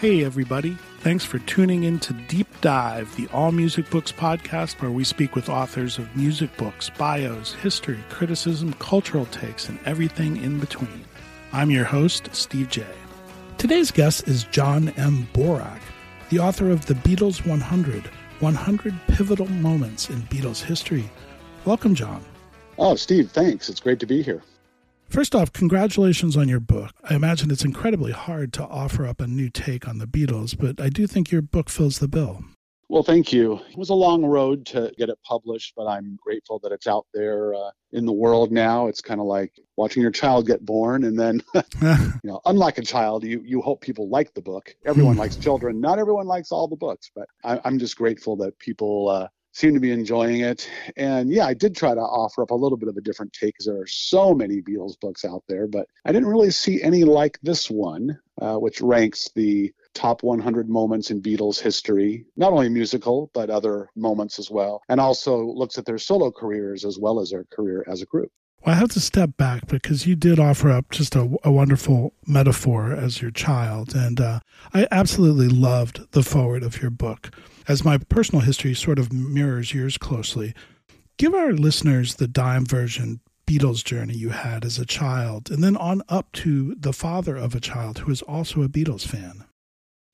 Hey, everybody. Thanks for tuning in to Deep Dive, the All Music Books podcast, where we speak with authors of music books, bios, history, criticism, cultural takes, and everything in between. I'm your host, Steve J. Today's guest is John M. Borack, the author of The Beatles 100 100 Pivotal Moments in Beatles History. Welcome, John. Oh, Steve, thanks. It's great to be here. First off, congratulations on your book. I imagine it's incredibly hard to offer up a new take on the Beatles, but I do think your book fills the bill. Well, thank you. It was a long road to get it published, but I'm grateful that it's out there uh, in the world now. It's kind of like watching your child get born, and then, you know, unlike a child, you you hope people like the book. Everyone likes children. Not everyone likes all the books, but I, am just grateful that people uh, seem to be enjoying it. And yeah, I did try to offer up a little bit of a different take because there are so many Beatles books out there, but I didn't really see any like this one, uh, which ranks the top 100 moments in Beatles history, not only musical, but other moments as well, and also looks at their solo careers as well as their career as a group. Well, I have to step back because you did offer up just a, a wonderful metaphor as your child. And uh, I absolutely loved the forward of your book as my personal history sort of mirrors yours closely, give our listeners the dime version Beatles journey you had as a child, and then on up to the father of a child who is also a Beatles fan.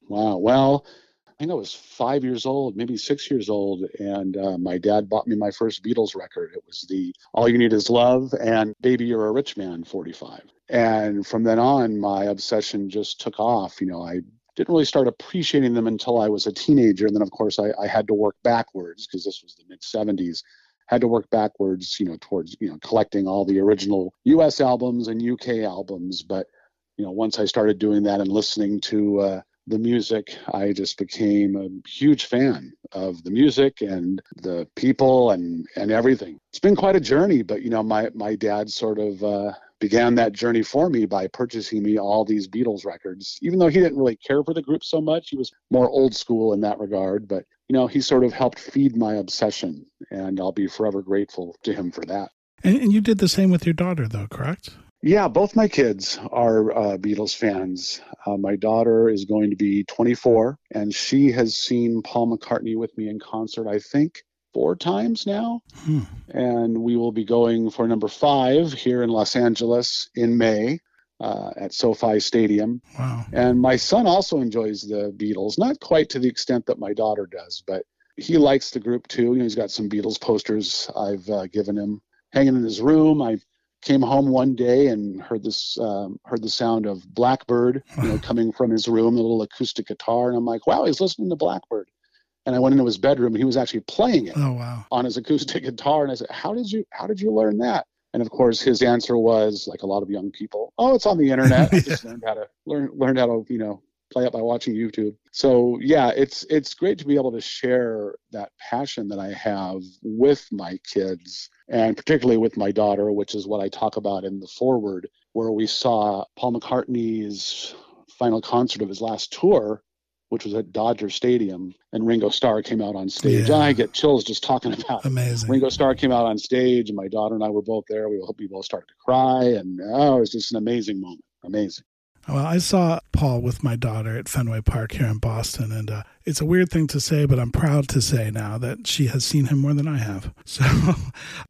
Wow. Well, I think I was five years old, maybe six years old, and uh, my dad bought me my first Beatles record. It was the All You Need Is Love and Baby You're a Rich Man 45. And from then on, my obsession just took off. You know, I didn't really start appreciating them until I was a teenager. And then, of course, I, I had to work backwards because this was the mid 70s. Had to work backwards, you know, towards you know collecting all the original U.S. albums and U.K. albums. But you know, once I started doing that and listening to uh, the music, I just became a huge fan of the music and the people and and everything. It's been quite a journey, but you know, my my dad sort of uh, began that journey for me by purchasing me all these Beatles records. Even though he didn't really care for the group so much, he was more old school in that regard. But, you know, he sort of helped feed my obsession, and I'll be forever grateful to him for that. And, and you did the same with your daughter, though, correct? Yeah, both my kids are uh, Beatles fans. Uh, my daughter is going to be 24, and she has seen Paul McCartney with me in concert, I think, four times now. Hmm. And we will be going for number five here in Los Angeles in May. Uh, at SoFi Stadium. Wow. And my son also enjoys the Beatles, not quite to the extent that my daughter does, but he likes the group too. You know, he's got some Beatles posters I've uh, given him hanging in his room. I came home one day and heard this um, heard the sound of Blackbird, you know, coming from his room, a little acoustic guitar, and I'm like, wow, he's listening to Blackbird and I went into his bedroom and he was actually playing it oh, wow. on his acoustic guitar. And I said, "How did you How did you learn that?" And of course, his answer was like a lot of young people, "Oh, it's on the internet. I just learned how to learn learned how to you know play it by watching YouTube." So yeah, it's it's great to be able to share that passion that I have with my kids and particularly with my daughter, which is what I talk about in the forward, where we saw Paul McCartney's final concert of his last tour which was at Dodger Stadium, and Ringo Starr came out on stage. Yeah. I get chills just talking about it. Amazing. Ringo Starr came out on stage, and my daughter and I were both there. We, we both started to cry, and oh, it was just an amazing moment. Amazing. Well, I saw Paul with my daughter at Fenway Park here in Boston, and uh, it's a weird thing to say, but I'm proud to say now that she has seen him more than I have. So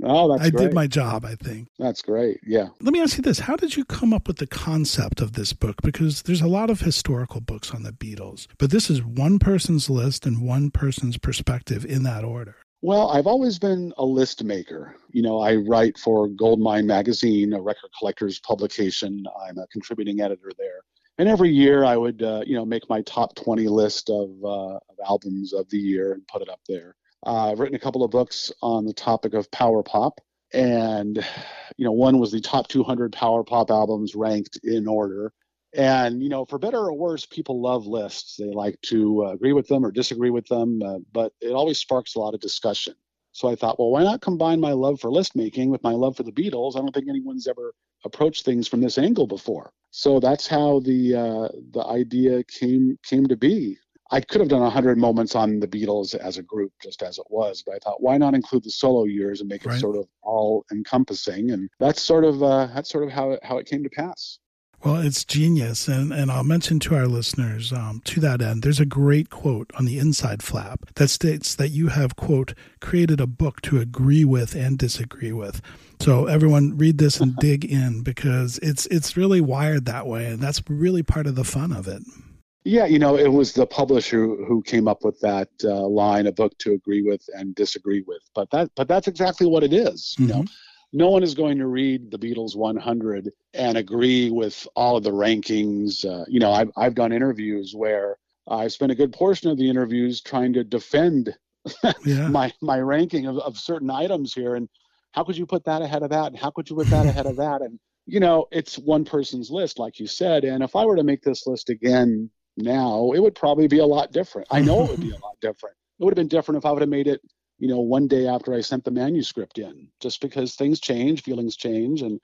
oh, that's I great. did my job, I think. That's great. Yeah. Let me ask you this How did you come up with the concept of this book? Because there's a lot of historical books on the Beatles, but this is one person's list and one person's perspective in that order. Well, I've always been a list maker. You know, I write for Goldmine Magazine, a record collector's publication. I'm a contributing editor there. And every year I would, uh, you know, make my top 20 list of, uh, of albums of the year and put it up there. Uh, I've written a couple of books on the topic of power pop, and you know, one was the top 200 power pop albums ranked in order. And you know, for better or worse, people love lists. They like to uh, agree with them or disagree with them, uh, but it always sparks a lot of discussion. So I thought, well, why not combine my love for list making with my love for the Beatles? I don't think anyone's ever approached things from this angle before. So that's how the uh, the idea came came to be. I could have done 100 moments on the Beatles as a group, just as it was, but I thought, why not include the solo years and make it right. sort of all encompassing? And that's sort of uh, that's sort of how it, how it came to pass. Well, it's genius. And, and I'll mention to our listeners um, to that end, there's a great quote on the inside flap that states that you have, quote, created a book to agree with and disagree with. So everyone read this and dig in because it's it's really wired that way. And that's really part of the fun of it. Yeah, you know, it was the publisher who came up with that uh, line, a book to agree with and disagree with. But that, but that's exactly what it is. You mm-hmm. know, no one is going to read the Beatles 100 and agree with all of the rankings. Uh, you know, I've I've done interviews where I've spent a good portion of the interviews trying to defend yeah. my my ranking of, of certain items here, and how could you put that ahead of that, and how could you put that ahead of that, and you know, it's one person's list, like you said. And if I were to make this list again now, it would probably be a lot different. I know it would be a lot different. It would have been different if I would have made it, you know, one day after I sent the manuscript in, just because things change, feelings change, and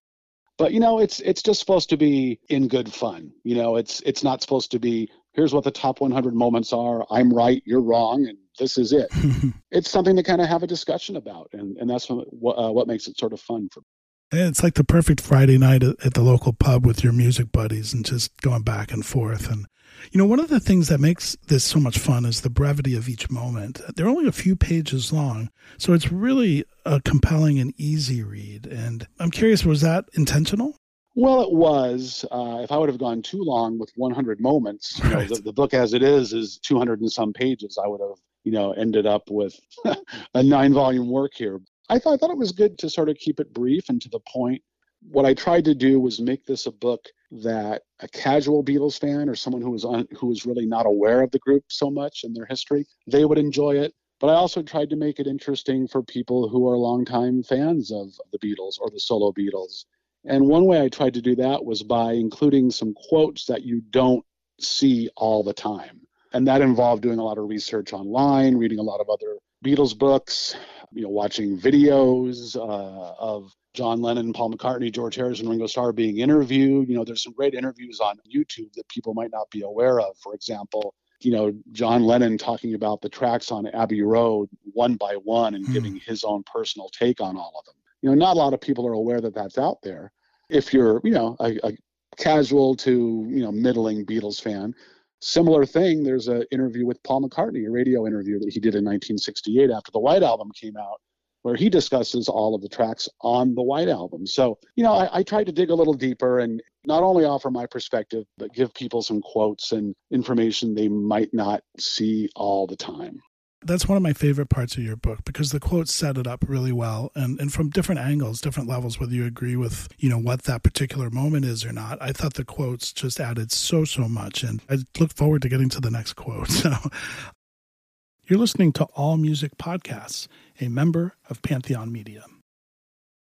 but you know, it's it's just supposed to be in good fun. You know, it's it's not supposed to be here's what the top 100 moments are. I'm right, you're wrong, and this is it. it's something to kind of have a discussion about, and and that's what uh, what makes it sort of fun for. Me. It's like the perfect Friday night at the local pub with your music buddies and just going back and forth. And you know, one of the things that makes this so much fun is the brevity of each moment. They're only a few pages long, so it's really a compelling and easy read. And I'm curious, was that intentional? Well, it was. Uh, if I would have gone too long with 100 moments, you know, the, the, book as it is is 200 and some pages. I would have, you know, ended up with a nine-volume work here. I thought, I thought it was good to sort of keep it brief and to the point. What I tried to do was make this a book that a casual Beatles fan or someone who was on, who was really not aware of the group so much and their history, they would enjoy it. But I also tried to make it interesting for people who are longtime fans of the Beatles or the solo Beatles. And one way I tried to do that was by including some quotes that you don't see all the time. And that involved doing a lot of research online, reading a lot of other Beatles books, you know, watching videos uh, of John Lennon, Paul McCartney, George Harrison, Ringo Starr being interviewed. You know, there's some great interviews on YouTube that people might not be aware of. For example, you know, John Lennon talking about the tracks on Abbey Road one by one and mm. giving his own personal take on all of them. You know, not a lot of people are aware that that's out there. If you're, you know, a, a casual to, you know, middling Beatles fan, similar thing, there's an interview with Paul McCartney, a radio interview that he did in 1968 after the White Album came out where he discusses all of the tracks on the White Album. So, you know, I, I tried to dig a little deeper and not only offer my perspective, but give people some quotes and information they might not see all the time. That's one of my favorite parts of your book because the quotes set it up really well and, and from different angles, different levels, whether you agree with, you know, what that particular moment is or not. I thought the quotes just added so, so much. And I look forward to getting to the next quote. So you're listening to All Music Podcasts, a member of Pantheon Media.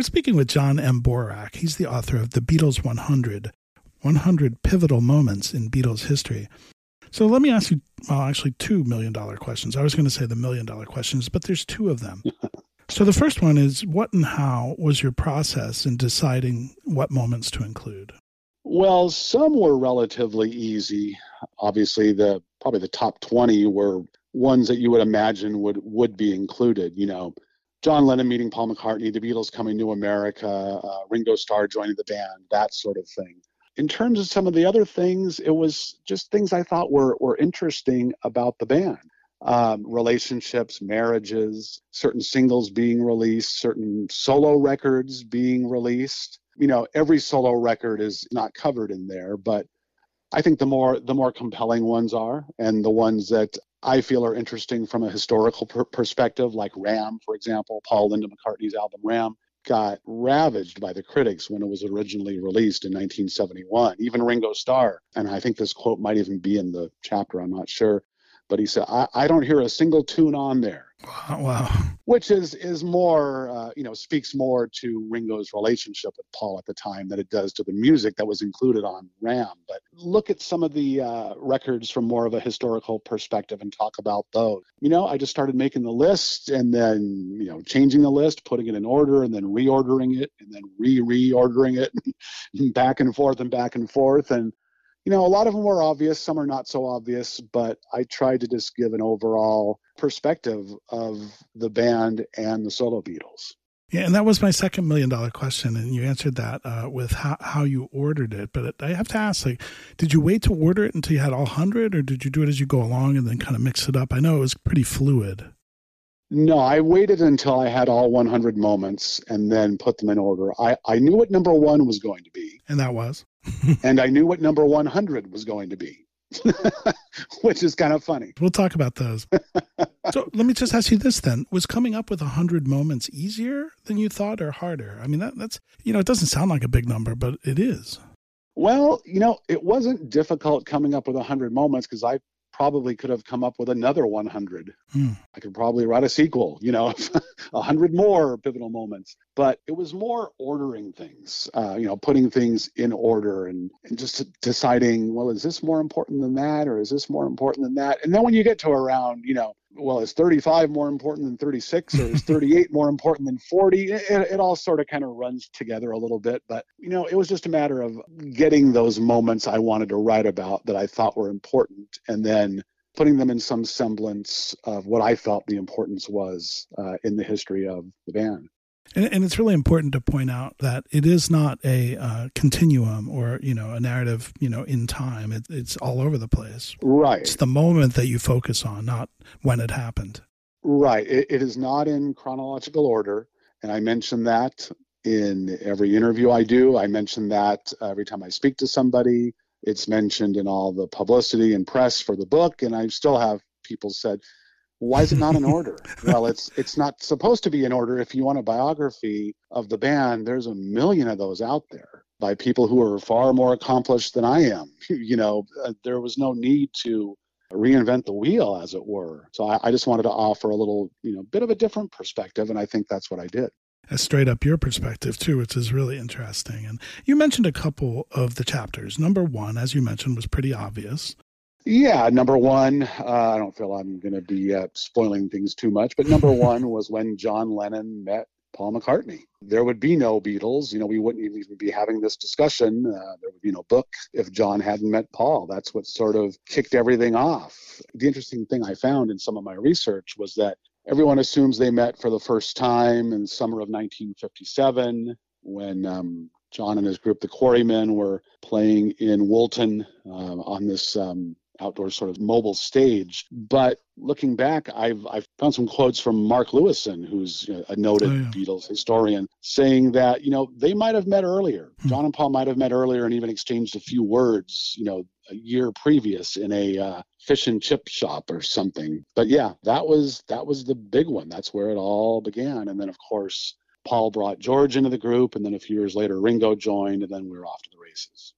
We're speaking with John M. Borack. He's the author of The Beatles 100, 100 Pivotal Moments in Beatles History. So let me ask you, well, actually, two million dollar questions. I was going to say the million dollar questions, but there's two of them. so the first one is what and how was your process in deciding what moments to include? Well, some were relatively easy. Obviously, the probably the top 20 were ones that you would imagine would would be included, you know, John Lennon meeting Paul McCartney, the Beatles coming to America, uh, Ringo Starr joining the band, that sort of thing. In terms of some of the other things, it was just things I thought were, were interesting about the band. Um, relationships, marriages, certain singles being released, certain solo records being released. You know, every solo record is not covered in there, but I think the more the more compelling ones are, and the ones that I feel are interesting from a historical per- perspective, like Ram, for example. Paul Linda McCartney's album Ram got ravaged by the critics when it was originally released in 1971. Even Ringo Starr, and I think this quote might even be in the chapter, I'm not sure, but he said, I, I don't hear a single tune on there. Wow. Which is is more, uh, you know, speaks more to Ringo's relationship with Paul at the time than it does to the music that was included on Ram. But look at some of the uh, records from more of a historical perspective and talk about those. You know, I just started making the list and then, you know, changing the list, putting it in order, and then reordering it, and then re-reordering it, back and forth and back and forth, and you know, a lot of them were obvious, some are not so obvious, but I tried to just give an overall perspective of the band and the solo Beatles. Yeah, and that was my second million dollar question, and you answered that uh, with how, how you ordered it. But I have to ask, like, did you wait to order it until you had all hundred, or did you do it as you go along and then kind of mix it up? I know it was pretty fluid. No, I waited until I had all 100 moments and then put them in order. I, I knew what number one was going to be. And that was? and I knew what number 100 was going to be, which is kind of funny. We'll talk about those. so let me just ask you this then. Was coming up with 100 moments easier than you thought or harder? I mean, that, that's, you know, it doesn't sound like a big number, but it is. Well, you know, it wasn't difficult coming up with 100 moments because I probably could have come up with another 100. Hmm. I could probably write a sequel, you know, 100 more pivotal moments. But it was more ordering things, uh, you know, putting things in order and, and just deciding, well, is this more important than that or is this more important than that? And then when you get to around, you know, well, is 35 more important than 36 or is 38 more important than 40? It, it all sort of kind of runs together a little bit. But, you know, it was just a matter of getting those moments I wanted to write about that I thought were important and then putting them in some semblance of what I felt the importance was uh, in the history of the band. And, and, it's really important to point out that it is not a uh, continuum or you know a narrative you know in time. It, it's all over the place. Right. It's the moment that you focus on, not when it happened. Right. it, it is not in chronological order, and I mention that in every interview I do. I mention that every time I speak to somebody. It's mentioned in all the publicity and press for the book, and I still have people said, why is it not in order? well, it's it's not supposed to be in order. If you want a biography of the band, there's a million of those out there by people who are far more accomplished than I am. you know, uh, there was no need to reinvent the wheel, as it were. So I, I just wanted to offer a little, you know, bit of a different perspective, and I think that's what I did straight up your perspective too, which is really interesting. And you mentioned a couple of the chapters. Number one, as you mentioned, was pretty obvious. Yeah, number one, uh, I don't feel I'm going to be uh, spoiling things too much, but number one was when John Lennon met Paul McCartney. There would be no Beatles. You know, we wouldn't even be having this discussion. Uh, there would be no book if John hadn't met Paul. That's what sort of kicked everything off. The interesting thing I found in some of my research was that everyone assumes they met for the first time in summer of 1957 when um, John and his group, the Quarrymen, were playing in Woolton uh, on this um, outdoor sort of mobile stage. But looking back, I've I've found some quotes from Mark Lewisohn, who's a noted oh, yeah. Beatles historian, saying that you know they might have met earlier. Hmm. John and Paul might have met earlier and even exchanged a few words, you know, a year previous in a uh, fish and chip shop or something. But yeah, that was that was the big one. That's where it all began. And then of course Paul brought George into the group, and then a few years later Ringo joined, and then we were off to the races.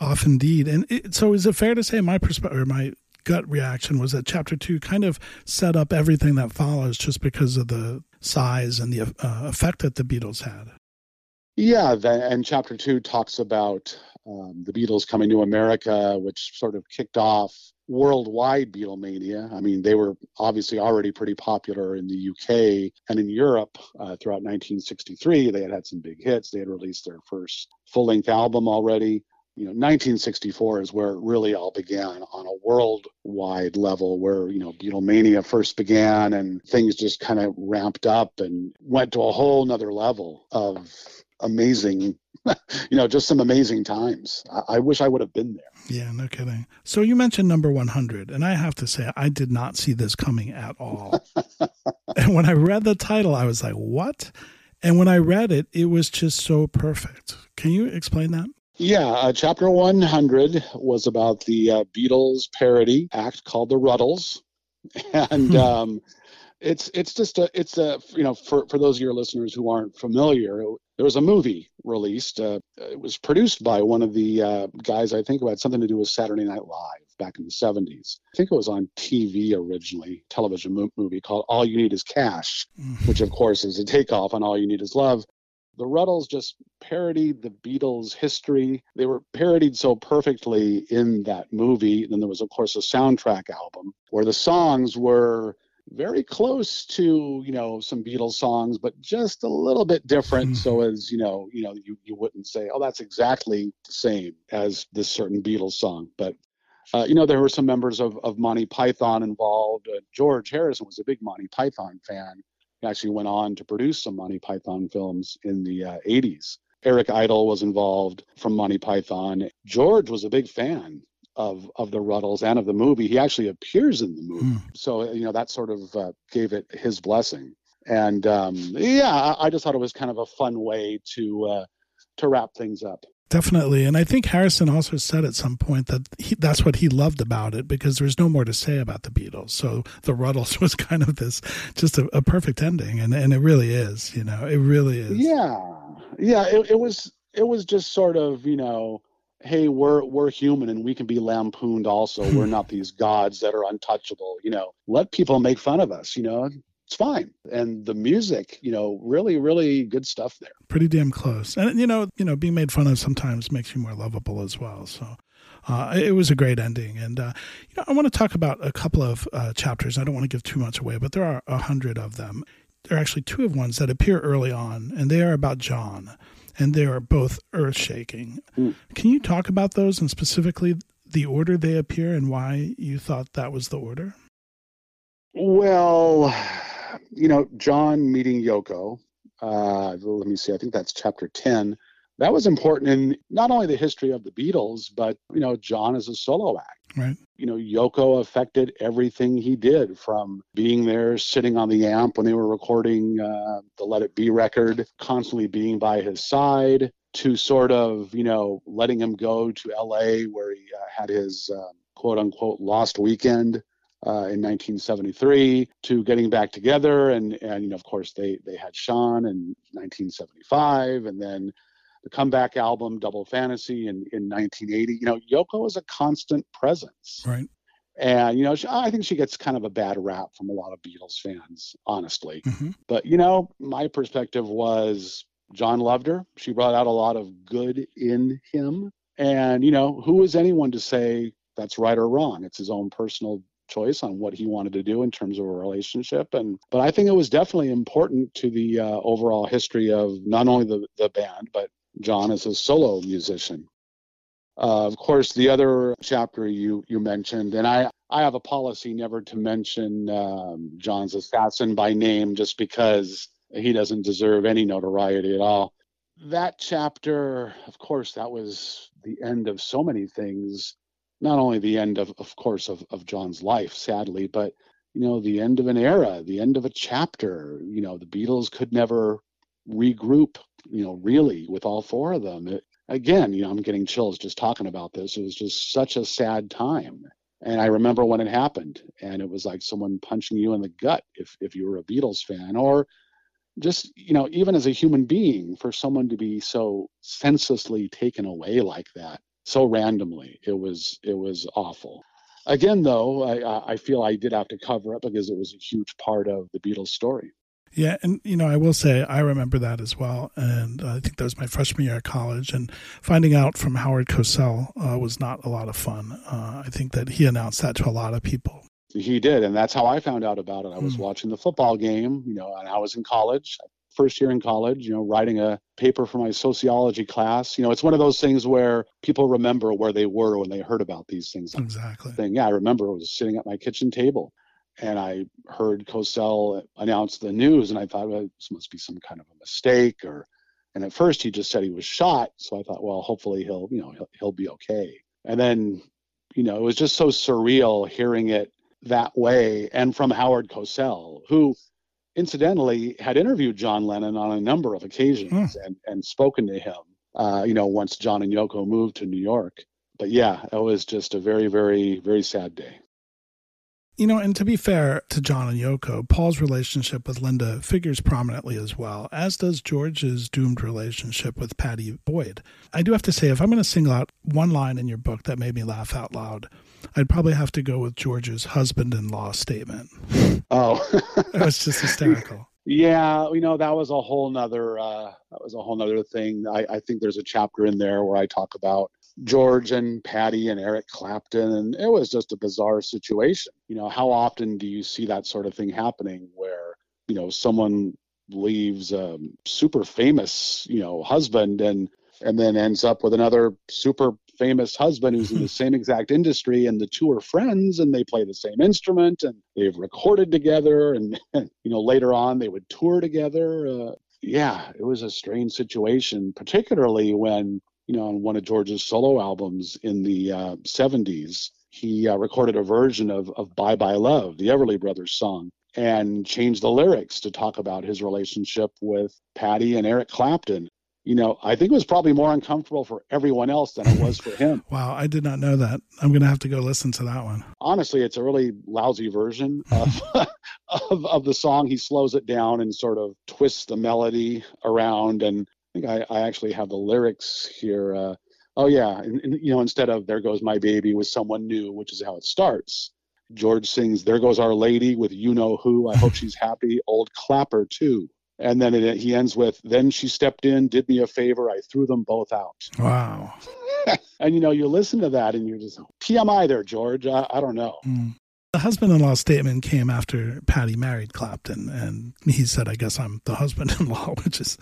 Off indeed. And it, so, is it fair to say my perspective, or my gut reaction was that chapter two kind of set up everything that follows, just because of the size and the uh, effect that the Beatles had? Yeah, the, and chapter two talks about um, the Beatles coming to America, which sort of kicked off worldwide Beatlemania. I mean, they were obviously already pretty popular in the UK and in Europe uh, throughout 1963. They had had some big hits. They had released their first full length album already you know 1964 is where it really all began on a worldwide level where you know beatlemania first began and things just kind of ramped up and went to a whole nother level of amazing you know just some amazing times. I-, I wish i would have been there. Yeah no kidding. So you mentioned number 100 and i have to say i did not see this coming at all. And when i read the title i was like what? And when i read it it was just so perfect. Can you explain that yeah, uh, chapter 100 was about the uh, Beatles parody act called the Rutles, and hmm. um, it's it's just a it's a you know for for those of your listeners who aren't familiar, there was a movie released. Uh, it was produced by one of the uh, guys I think who had something to do with Saturday Night Live back in the 70s. I think it was on TV originally, television movie called All You Need Is Cash, hmm. which of course is a takeoff on All You Need Is Love the Rutles just parodied the Beatles' history. They were parodied so perfectly in that movie. And Then there was, of course, a soundtrack album where the songs were very close to you know some Beatles songs, but just a little bit different. So mm-hmm. as you know, you know, you, you wouldn't say, oh, that's exactly the same as this certain Beatles song. But uh, you know, there were some members of, of Monty Python involved. Uh, George Harrison was a big Monty Python fan. He actually went on to produce some Monty Python films in the uh, 80s. Eric Idle was involved from Monty Python. George was a big fan of of the Rutles and of the movie. He actually appears in the movie, mm. so you know that sort of uh, gave it his blessing. And um, yeah, I, I, just thought it was kind of a fun way to uh, to wrap things up. Definitely. And I think Harrison also said at some point that he, that's what he loved about it because there's no more to say about the Beatles. So the Rutles was kind of this just a, a perfect ending. And, and it really is, you know, it really is. Yeah. Yeah. It, it was, it was just sort of, you know, hey, we're, we're human and we can be lampooned also. we're not these gods that are untouchable, you know, let people make fun of us, you know, it's fine. And the music, you know, really, really good stuff there. Pretty damn close. And you know, you know, being made fun of sometimes makes you more lovable as well. So uh, it was a great ending, and uh, you know, I want to talk about a couple of uh, chapters. I don't want to give too much away, but there are a hundred of them. There are actually two of ones that appear early on, and they are about John, and they are both earth shaking. Mm. Can you talk about those and specifically the order they appear and why you thought that was the order? Well, you know, John meeting Yoko. Uh, let me see. I think that's chapter ten. That was important in not only the history of the Beatles, but you know, John as a solo act. Right. You know, Yoko affected everything he did, from being there, sitting on the amp when they were recording uh, the Let It Be record, constantly being by his side, to sort of you know letting him go to L.A. where he uh, had his uh, quote unquote lost weekend uh, in 1973 to getting back together. And and you know of course they they had Sean in 1975 and then the comeback album Double Fantasy in in 1980 you know Yoko is a constant presence. Right. And you know she, I think she gets kind of a bad rap from a lot of Beatles fans honestly. Mm-hmm. but you know my perspective was John loved her. She brought out a lot of good in him. And you know who is anyone to say that's right or wrong? It's his own personal choice on what he wanted to do in terms of a relationship. And but i think it was definitely important to the uh, overall history of not only the, the band but john as a solo musician. Uh, of course the other chapter you you mentioned and i i have a policy never to mention um, john's assassin by name just because he doesn't deserve any notoriety at all. That chapter of course that was the end of so many things not only the end of, of course, of, of John's life, sadly, but you know, the end of an era, the end of a chapter. You know, the Beatles could never regroup, you know, really with all four of them. It, again, you know, I'm getting chills just talking about this. It was just such a sad time. And I remember when it happened, and it was like someone punching you in the gut if if you were a Beatles fan, or just you know, even as a human being, for someone to be so senselessly taken away like that, so randomly, it was it was awful. Again, though, I, I feel I did have to cover it because it was a huge part of the Beatles story. Yeah, and you know, I will say I remember that as well, and I think that was my freshman year at college. And finding out from Howard Cosell uh, was not a lot of fun. Uh, I think that he announced that to a lot of people. He did, and that's how I found out about it. I was mm. watching the football game, you know, and I was in college, first year in college, you know, writing a paper for my sociology class. You know, it's one of those things where people remember where they were when they heard about these things. Exactly. Thing. Yeah, I remember I was sitting at my kitchen table and I heard Cosell announce the news, and I thought, well, this must be some kind of a mistake, or. And at first, he just said he was shot, so I thought, well, hopefully he'll, you know, he'll, he'll be okay. And then, you know, it was just so surreal hearing it that way, and from Howard Cosell, who, incidentally, had interviewed John Lennon on a number of occasions mm. and and spoken to him. Uh, you know, once John and Yoko moved to New York. But yeah, it was just a very, very, very sad day. You know, and to be fair to John and Yoko, Paul's relationship with Linda figures prominently as well, as does George's doomed relationship with Pattie Boyd. I do have to say, if I'm going to single out one line in your book that made me laugh out loud, I'd probably have to go with George's husband in law statement. Oh, it was just hysterical. Yeah, you know that was a whole nother uh, that was a whole nother thing. I, I think there's a chapter in there where I talk about George and Pattie and Eric Clapton, and it was just a bizarre situation. You know, how often do you see that sort of thing happening where, you know, someone leaves a super famous, you know, husband and and then ends up with another super famous husband who's in the same exact industry and the two are friends and they play the same instrument and they've recorded together and you know later on they would tour together uh, yeah it was a strange situation particularly when you know, on one of George's solo albums in the uh, 70s, he uh, recorded a version of, of Bye Bye Love, the Everly Brothers song, and changed the lyrics to talk about his relationship with Pattie and Eric Clapton. You know, I think it was probably more uncomfortable for everyone else than it was for him. wow, I did not know that. I'm going to have to go listen to that one. Honestly, it's a really lousy version of, of, of the song. He slows it down and sort of twists the melody around and I think I, I actually have the lyrics here. Uh, oh yeah, and, and, you know, instead of "There Goes My Baby" with someone new, which is how it starts. George sings "There Goes Our Lady" with "You Know Who." I hope she's happy. Old Clapper too. And then it, he ends with, "Then she stepped in, did me a favor. I threw them both out." Wow. and you know, you listen to that, and you're just TMI there, George. I, I don't know. Mm. The husband in law statement came after Pattie married Clapton, and he said, I guess I'm the husband in law, which is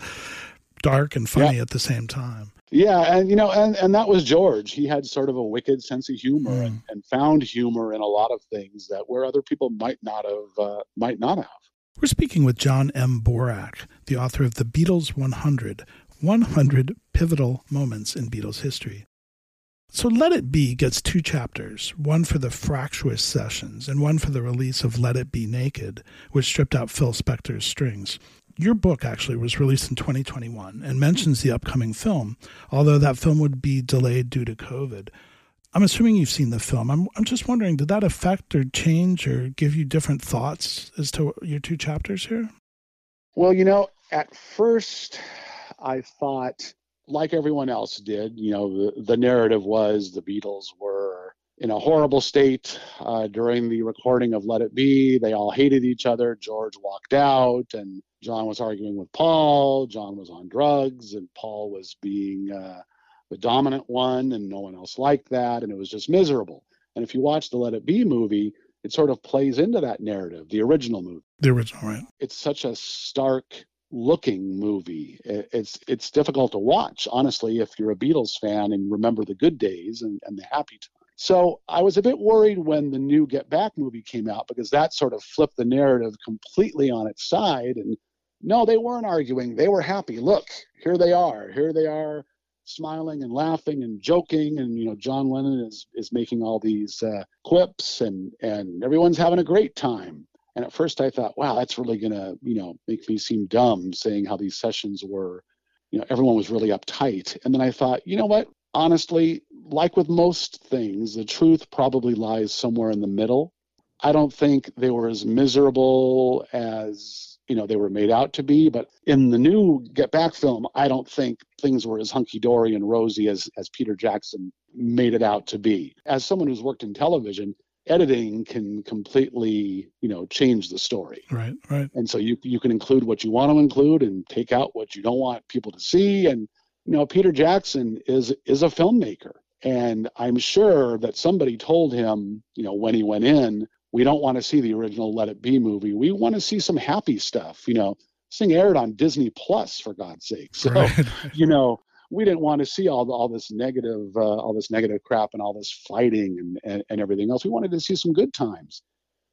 dark and funny yeah. at the same time. Yeah, and you know, and and that was George. He had sort of a wicked sense of humor mm. and, and, found humor in a lot of things that where other people might not have uh, might not have. We're speaking with John M. Borack, the author of The Beatles 100, 100 pivotal moments in Beatles history. So Let It Be gets two chapters, one for the fractious sessions and one for the release of Let It Be Naked, which stripped out Phil Spector's strings your book actually was released in 2021 and mentions the upcoming film, although that film would be delayed due to COVID. I'm assuming you've seen the film. I'm, I'm just wondering, did that affect or change or give you different thoughts as to your two chapters here? Well, you know, at first I thought, like everyone else did, you know, the, the narrative was the Beatles were in a horrible state uh, during the recording of Let It Be. They all hated each other. George walked out, and John was arguing with Paul. John was on drugs, and Paul was being uh, the dominant one, and no one else liked that, and it was just miserable. And if you watch the Let It Be movie, it sort of plays into that narrative, the original movie. The original, right? It's such a stark looking movie. It's it's difficult to watch, honestly, if you're a Beatles fan and remember the good days and, and the happy times. So I was a bit worried when the new Get Back movie came out because that sort of flipped the narrative completely on its side. And no, they weren't arguing. They were happy. Look, here they are. Here they are smiling and laughing and joking. And you know john lennon is is making all these uh, quips and and everyone's having a great time. And at first i thought wow that's really gonna you know make me seem dumb saying how these sessions were you know everyone was really uptight. And then i thought you know what? Honestly like with most things the truth probably lies somewhere in the middle. I don't think they were as miserable as you know they were made out to be but in the new get back film i don't think things were as hunky-dory and rosy as as peter jackson made it out to be. As someone who's worked in television editing can completely you know change the story. Right right. And so you you can include what you want to include and take out what you don't want people to see. And you know peter jackson is is a filmmaker. And i'm sure that somebody told him you know when he went in we don't want to see the original Let It Be movie. We want to see some happy stuff. You know, this thing aired on Disney Plus for God's sake. So, right. you know, we didn't want to see all all this negative, uh, all this negative crap and all this fighting and, and and everything else. We wanted to see some good times,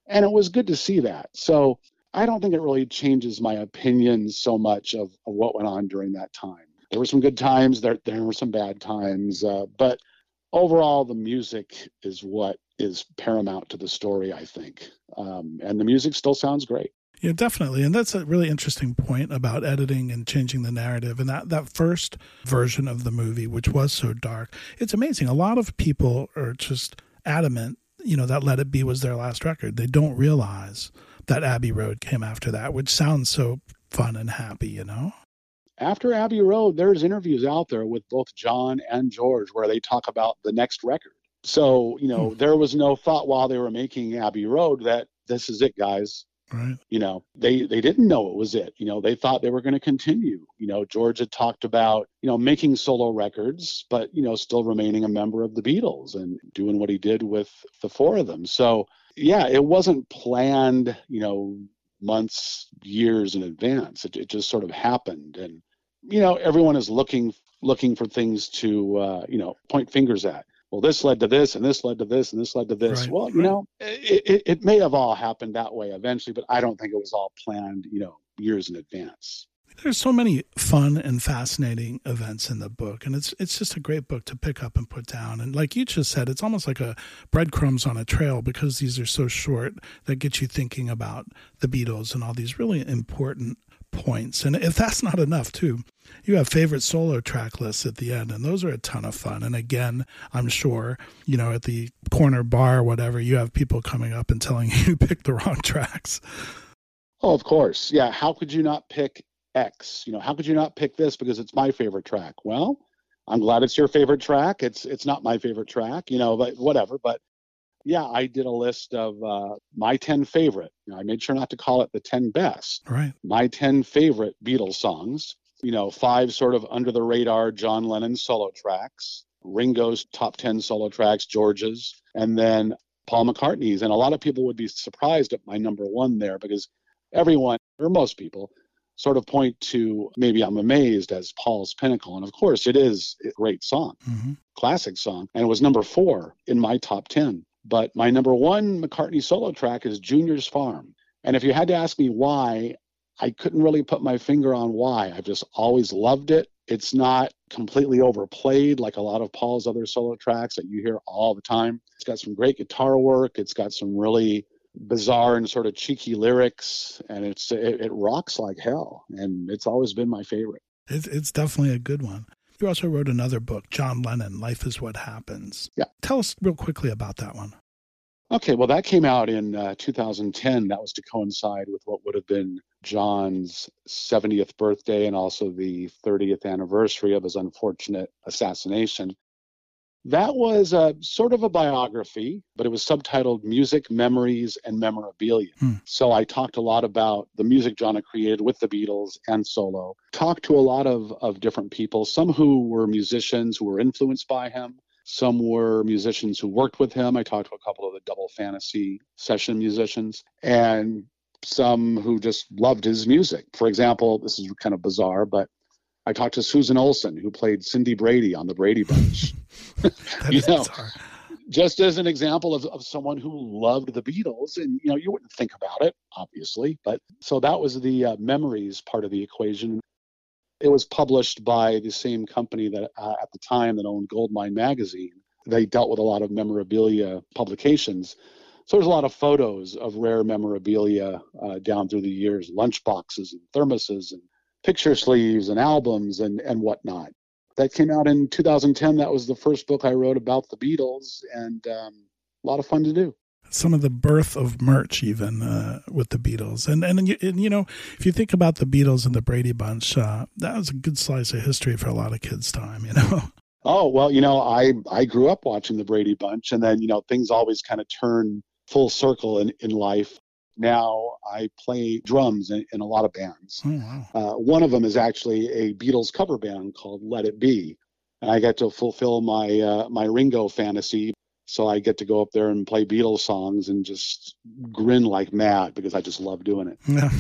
and it was good to see that. So I don't think it really changes my opinion so much of, of what went on during that time. There were some good times. There there were some bad times, uh, but overall, the music is what is paramount to the story, I think. Um, and the music still sounds great. Yeah, definitely. And that's a really interesting point about editing and changing the narrative. And that, that first version of the movie, which was so dark, it's amazing. A lot of people are just adamant, you know, that Let It Be was their last record. They don't realize that Abbey Road came after that, which sounds so fun and happy, you know? After Abbey Road, there's interviews out there with both John and George where they talk about the next record so, you know, hmm. there was no thought while they were making Abbey Road that this is it, guys. Right. You know, they they didn't know it was it. You know, they thought they were going to continue. You know, George had talked about, you know, making solo records, but, you know, still remaining a member of the Beatles and doing what he did with the four of them. So, yeah, it wasn't planned, you know, months, years in advance. It, it just sort of happened. And, you know, everyone is looking looking for things to, uh, you know, point fingers at well, this led to this, and this led to this, and this led to this. Right, well, you know, it, it, it may have all happened that way eventually, but I don't think it was all planned, you know, years in advance. There's so many fun and fascinating events in the book, and it's it's just a great book to pick up and put down. And like you just said, it's almost like a breadcrumbs on a trail because these are so short that get you thinking about the Beatles and all these really important points. And if that's not enough, too, you have favorite solo track lists at the end, and those are a ton of fun. And again, I'm sure, you know, at the corner bar whatever, you have people coming up and telling you you picked the wrong tracks. Oh, of course. Yeah. How could you not pick X? You know, how could you not pick this because it's my favorite track? Well, I'm glad it's your favorite track. It's it's not my favorite track, you know, but whatever. But yeah, I did a list of uh, my 10 favorite. You know, I made sure not to call it the 10 best. Right. My 10 favorite Beatles songs. You know, five sort of under the radar John Lennon solo tracks, Ringo's top 10 solo tracks, George's, and then Paul McCartney's. And a lot of people would be surprised at my number one there because everyone, or most people, sort of point to maybe I'm amazed as Paul's pinnacle. And of course, it is a great song, mm-hmm. classic song. And it was number four in my top 10. But my number one McCartney solo track is Junior's Farm. And if you had to ask me why, I couldn't really put my finger on why. I've just always loved it. It's not completely overplayed like a lot of Paul's other solo tracks that you hear all the time. It's got some great guitar work. It's got some really bizarre and sort of cheeky lyrics, and it's it, it rocks like hell. And it's always been my favorite. It's, it's definitely a good one. You also wrote another book, John Lennon, Life is What Happens. Yeah. Tell us real quickly about that one. Okay, well, that came out in uh, 2010. That was to coincide with what would have been John's 70th birthday and also the 30th anniversary of his unfortunate assassination. That was a sort of a biography, but it was subtitled Music, Memories, and Memorabilia. Hmm. So I talked a lot about the music John had created with the Beatles and solo. Talked to a lot of, of different people, some who were musicians who were influenced by him, some were musicians who worked with him. I talked to a couple of the double fantasy session musicians and some who just loved his music. For example, this is kind of bizarre, but I talked to Susan Olson, who played Cindy Brady on the Brady Bunch. you know, just as an example of, of someone who loved the Beatles, and you know, you wouldn't think about it, obviously, but so that was the uh, memories part of the equation. It was published by the same company that uh, at the time that owned Goldmine magazine. They dealt with a lot of memorabilia publications. So there's a lot of photos of rare memorabilia uh, down through the years, lunchboxes and thermoses and picture sleeves and albums and, and whatnot. That came out in 2010. That was the first book I wrote about the Beatles and um, a lot of fun to do some of the birth of merch even uh, with the Beatles. And, and, and you know, if you think about the Beatles and the Brady Bunch, uh, that was a good slice of history for a lot of kids' time. You know. Oh well, you know, I I grew up watching the Brady Bunch, and then you know things always kind of turn full circle in in life. Now I play drums in, in a lot of bands. Oh, wow. uh, one of them is actually a Beatles cover band called Let It Be, and I get to fulfill my uh, my Ringo fantasy so I get to go up there and play Beatles songs and just grin like mad because I just love doing it. Yeah.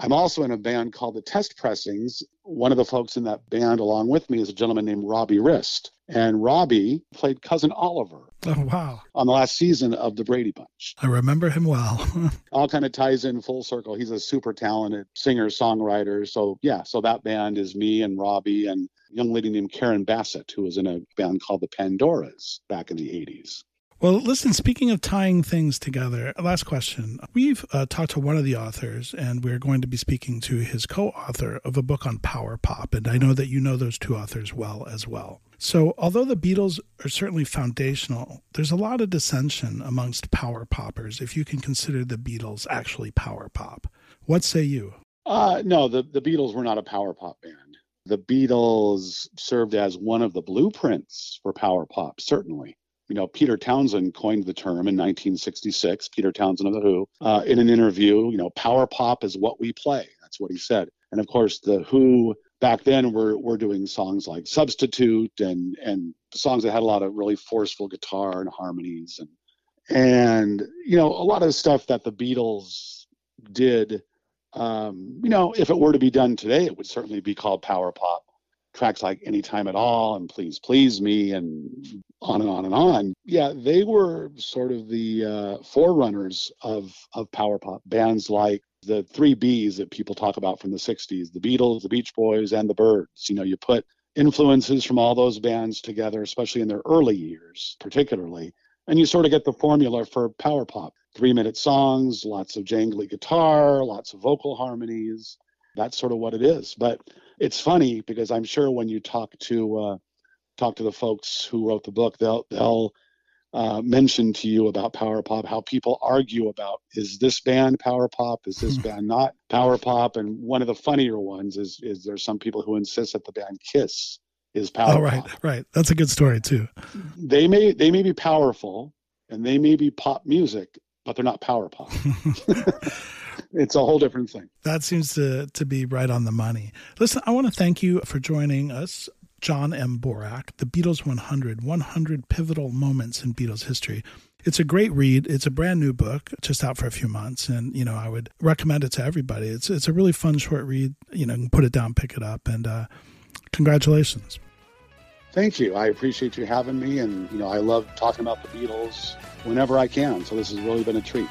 I'm also in a band called the Test Pressings. One of the folks in that band along with me is a gentleman named Robbie Rist. And Robbie played cousin Oliver. Oh, wow. On the last season of the Brady Bunch. I remember him well. All kind of ties in full circle. He's a super talented singer, songwriter. So, yeah, so that band is me and Robbie and a young lady named Karen Bassett, who was in a band called the Pandoras back in the 80s. Well, listen, speaking of tying things together, last question. We've uh, talked to one of the authors, and we're going to be speaking to his co author of a book on power pop. And I know that you know those two authors well as well. So, although the Beatles are certainly foundational, there's a lot of dissension amongst power poppers if you can consider the Beatles actually power pop. What say you? Uh, no, the, the Beatles were not a power pop band. The Beatles served as one of the blueprints for power pop, certainly you know, Peter Townshend coined the term in 1966, Peter Townshend of The Who, uh, in an interview, you know, power pop is what we play. That's what he said. And of course, The Who back then were, were doing songs like Substitute and, and songs that had a lot of really forceful guitar and harmonies. And, and you know, a lot of stuff that the Beatles did, um, you know, if it were to be done today, it would certainly be called power pop tracks like Anytime at All and Please Please Me and on and on and on. Yeah, they were sort of the uh, forerunners of, of power pop bands like the three Bs that people talk about from the 60s the Beatles, the Beach Boys, and the Byrds. You know, you put influences from all those bands together, especially in their early years, particularly, and you sort of get the formula for power pop three minute songs, lots of jangly guitar, lots of vocal harmonies. That's sort of what it is. But it's funny because I'm sure when you talk to uh, talk to the folks who wrote the book, they'll they'll uh, mention to you about power pop, how people argue about is this band power pop, is this band not power pop, and one of the funnier ones is is there's some people who insist that the band Kiss is power. Oh, right, pop. right. That's a good story too. They may they may be powerful and they may be pop music, but they're not power pop. it's a whole different thing. That seems to, to be right on the money. Listen, I want to thank you for joining us, John M. Borack, The Beatles 100 100 Pivotal Moments in Beatles History. It's a great read. It's a brand new book, just out for a few months, and you know I would recommend it to everybody. It's it's a really fun short read. You know, put it down, pick it up, and uh, congratulations. Thank you. I appreciate you having me, and you know I love talking about the Beatles whenever I can. So this has really been a treat.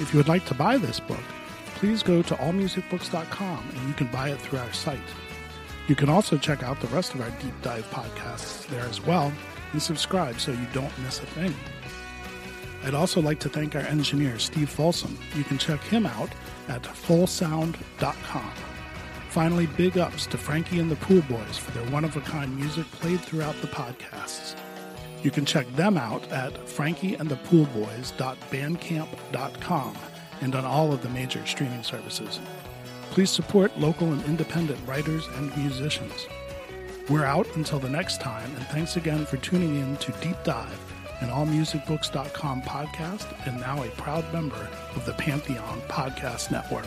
If you would like to buy this book, please go to allmusicbooks.com and you can buy it through our site. You can also check out the rest of our deep dive podcasts there as well and subscribe so you don't miss a thing. I'd also like to thank our engineer, Steve Folsom. You can check him out at fullsound.com. Finally, big ups to Frankie and the Pool Boys for their one of a kind music played throughout the podcasts. You can check them out at frankieandthepoolboys.bandcamp.com and on all of the major streaming services. Please support local and independent writers and musicians. We're out until the next time, and thanks again for tuning in to Deep Dive, an allmusicbooks.com podcast and now a proud member of the Pantheon Podcast Network.